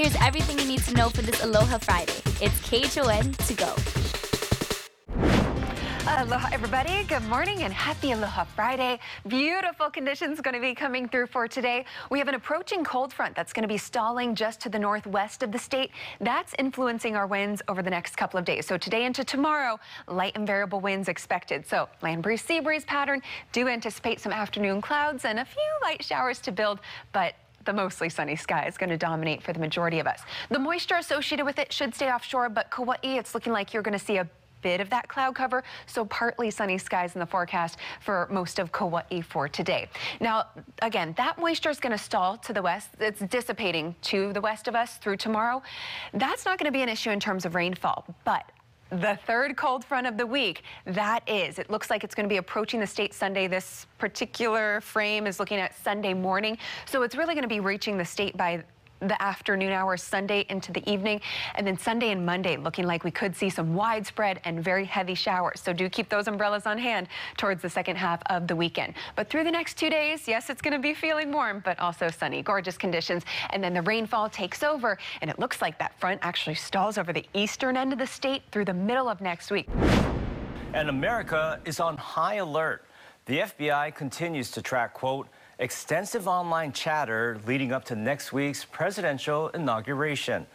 Here's everything you need to know for this Aloha Friday. It's KHON to go. Aloha, everybody. Good morning and happy Aloha Friday. Beautiful conditions going to be coming through for today. We have an approaching cold front that's going to be stalling just to the northwest of the state. That's influencing our winds over the next couple of days. So today into tomorrow, light and variable winds expected. So land breeze, sea breeze pattern. Do anticipate some afternoon clouds and a few light showers to build, but the mostly sunny sky is going to dominate for the majority of us. The moisture associated with it should stay offshore, but Kauai, it's looking like you're going to see a bit of that cloud cover, so partly sunny skies in the forecast for most of Kauai for today. Now, again, that moisture is going to stall to the west. It's dissipating to the west of us through tomorrow. That's not going to be an issue in terms of rainfall, but the third cold front of the week. That is, it looks like it's going to be approaching the state Sunday. This particular frame is looking at Sunday morning. So it's really going to be reaching the state by the afternoon hours Sunday into the evening. And then Sunday and Monday looking like we could see some widespread and very heavy showers. So do keep those umbrellas on hand towards the second half of the weekend. But through the next two days, yes, it's going to be feeling warm, but also sunny, gorgeous conditions. And then the rainfall takes over. And it looks like that front actually stalls over the eastern end of the state through the middle of next week. And America is on high alert. The FBI continues to track, quote, extensive online chatter leading up to next week's presidential inauguration.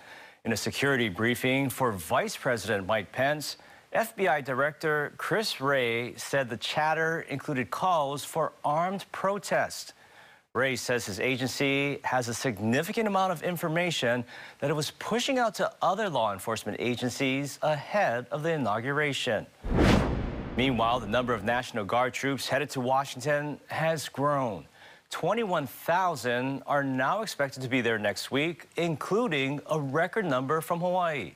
In a security briefing for Vice President Mike Pence, FBI Director Chris Wray said the chatter included calls for armed protest. Wray says his agency has a significant amount of information that it was pushing out to other law enforcement agencies ahead of the inauguration. Meanwhile, the number of National Guard troops headed to Washington has grown. 21,000 are now expected to be there next week, including a record number from Hawaii.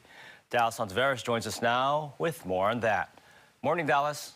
Dallas Ontiveros joins us now with more on that. Morning, Dallas.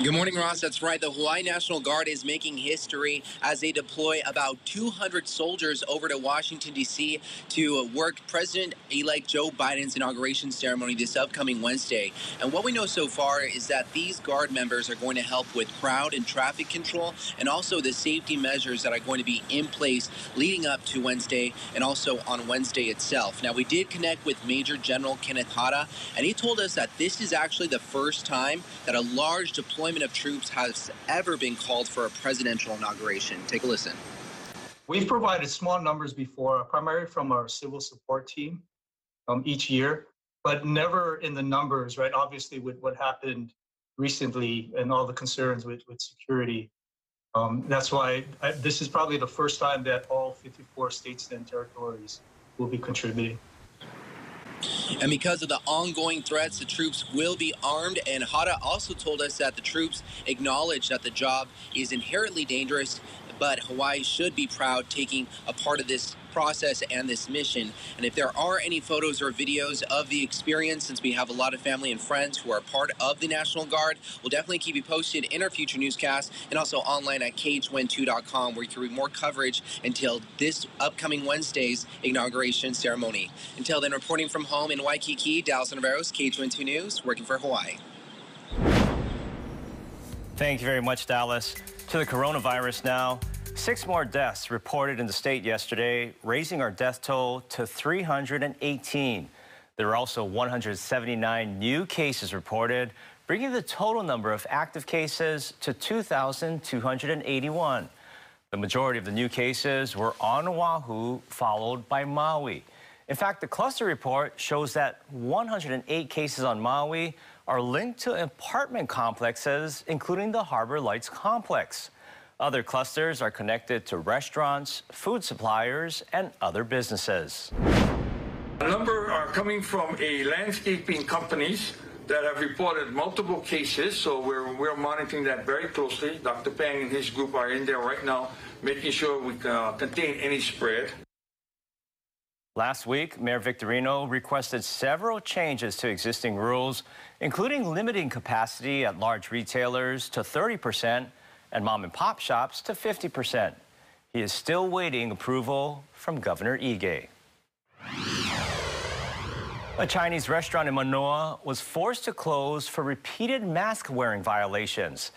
Good morning, Ross. That's right. The Hawaii National Guard is making history as they deploy about 200 soldiers over to Washington, D.C. to work President elect Joe Biden's inauguration ceremony this upcoming Wednesday. And what we know so far is that these Guard members are going to help with crowd and traffic control and also the safety measures that are going to be in place leading up to Wednesday and also on Wednesday itself. Now, we did connect with Major General Kenneth Hara, and he told us that this is actually the first time that a large deployment deployment of troops has ever been called for a presidential inauguration. Take a listen. We've provided small numbers before, primarily from our civil support team um, each year, but never in the numbers, right? Obviously, with what happened recently and all the concerns with, with security. Um, that's why I, this is probably the first time that all 54 states and territories will be contributing. And because of the ongoing threats, the troops will be armed. And Hara also told us that the troops acknowledge that the job is inherently dangerous, but Hawaii should be proud taking a part of this process and this mission. And if there are any photos or videos of the experience, since we have a lot of family and friends who are part of the National Guard, we'll definitely keep you posted in our future newscasts and also online at KHON2.com where you can read more coverage until this upcoming Wednesday's inauguration ceremony. Until then, reporting from home in Waikiki, Dallas Ontiveros, KHON2 News, working for Hawaii. Thank you very much, Dallas. To the coronavirus now. Six more deaths reported in the state yesterday, raising our death toll to 318. There are also 179 new cases reported, bringing the total number of active cases to 2,281. The majority of the new cases were on Oahu, followed by Maui. In fact, the cluster report shows that 108 cases on Maui are linked to apartment complexes, including the Harbor Lights complex. Other clusters are connected to restaurants, food suppliers, and other businesses. A number are coming from a landscaping companies that have reported multiple cases, so we're, we're monitoring that very closely. Dr. Pang and his group are in there right now, making sure we uh, contain any spread. Last week, Mayor Victorino requested several changes to existing rules, including limiting capacity at large retailers to 30 percent and mom and pop shops to 50%. He is still waiting approval from Governor Ige. A Chinese restaurant in Manoa was forced to close for repeated mask wearing violations.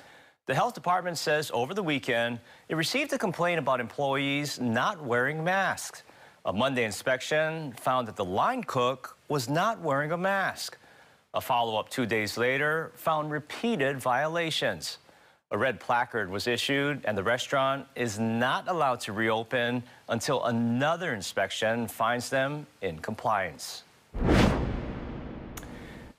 The health department says over the weekend it received a complaint about employees not wearing masks. A Monday inspection found that the line cook was not wearing a mask. A follow up two days later found repeated violations. A red placard was issued, and the restaurant is not allowed to reopen until another inspection finds them in compliance.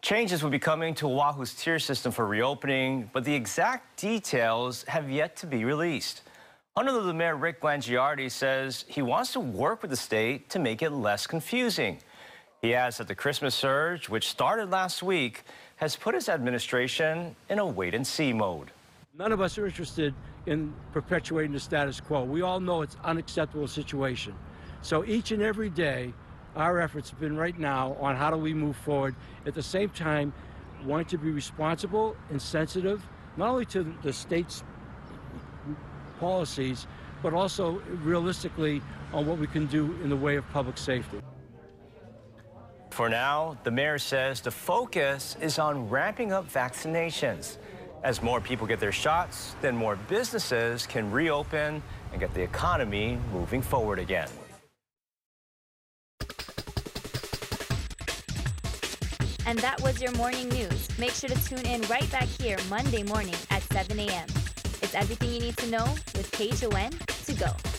Changes will be coming to Oahu's tier system for reopening, but the exact details have yet to be released. Honolulu Mayor Rick Blangiardi says he wants to work with the state to make it less confusing. He adds that the Christmas surge, which started last week, has put his administration in a wait and see mode. None of us are interested in perpetuating the status quo. We all know it's unacceptable situation. So each and every day, our efforts have been right now on how do we move forward. At the same time, wanting to be responsible and sensitive, not only to the state's policies, but also realistically on what we can do in the way of public safety. For now, the mayor says the focus is on ramping up vaccinations. As more people get their shots, then more businesses can reopen and get the economy moving forward again. And that was your morning news. Make sure to tune in right back here Monday morning at 7 a.m. It's everything you need to know with KHON to go.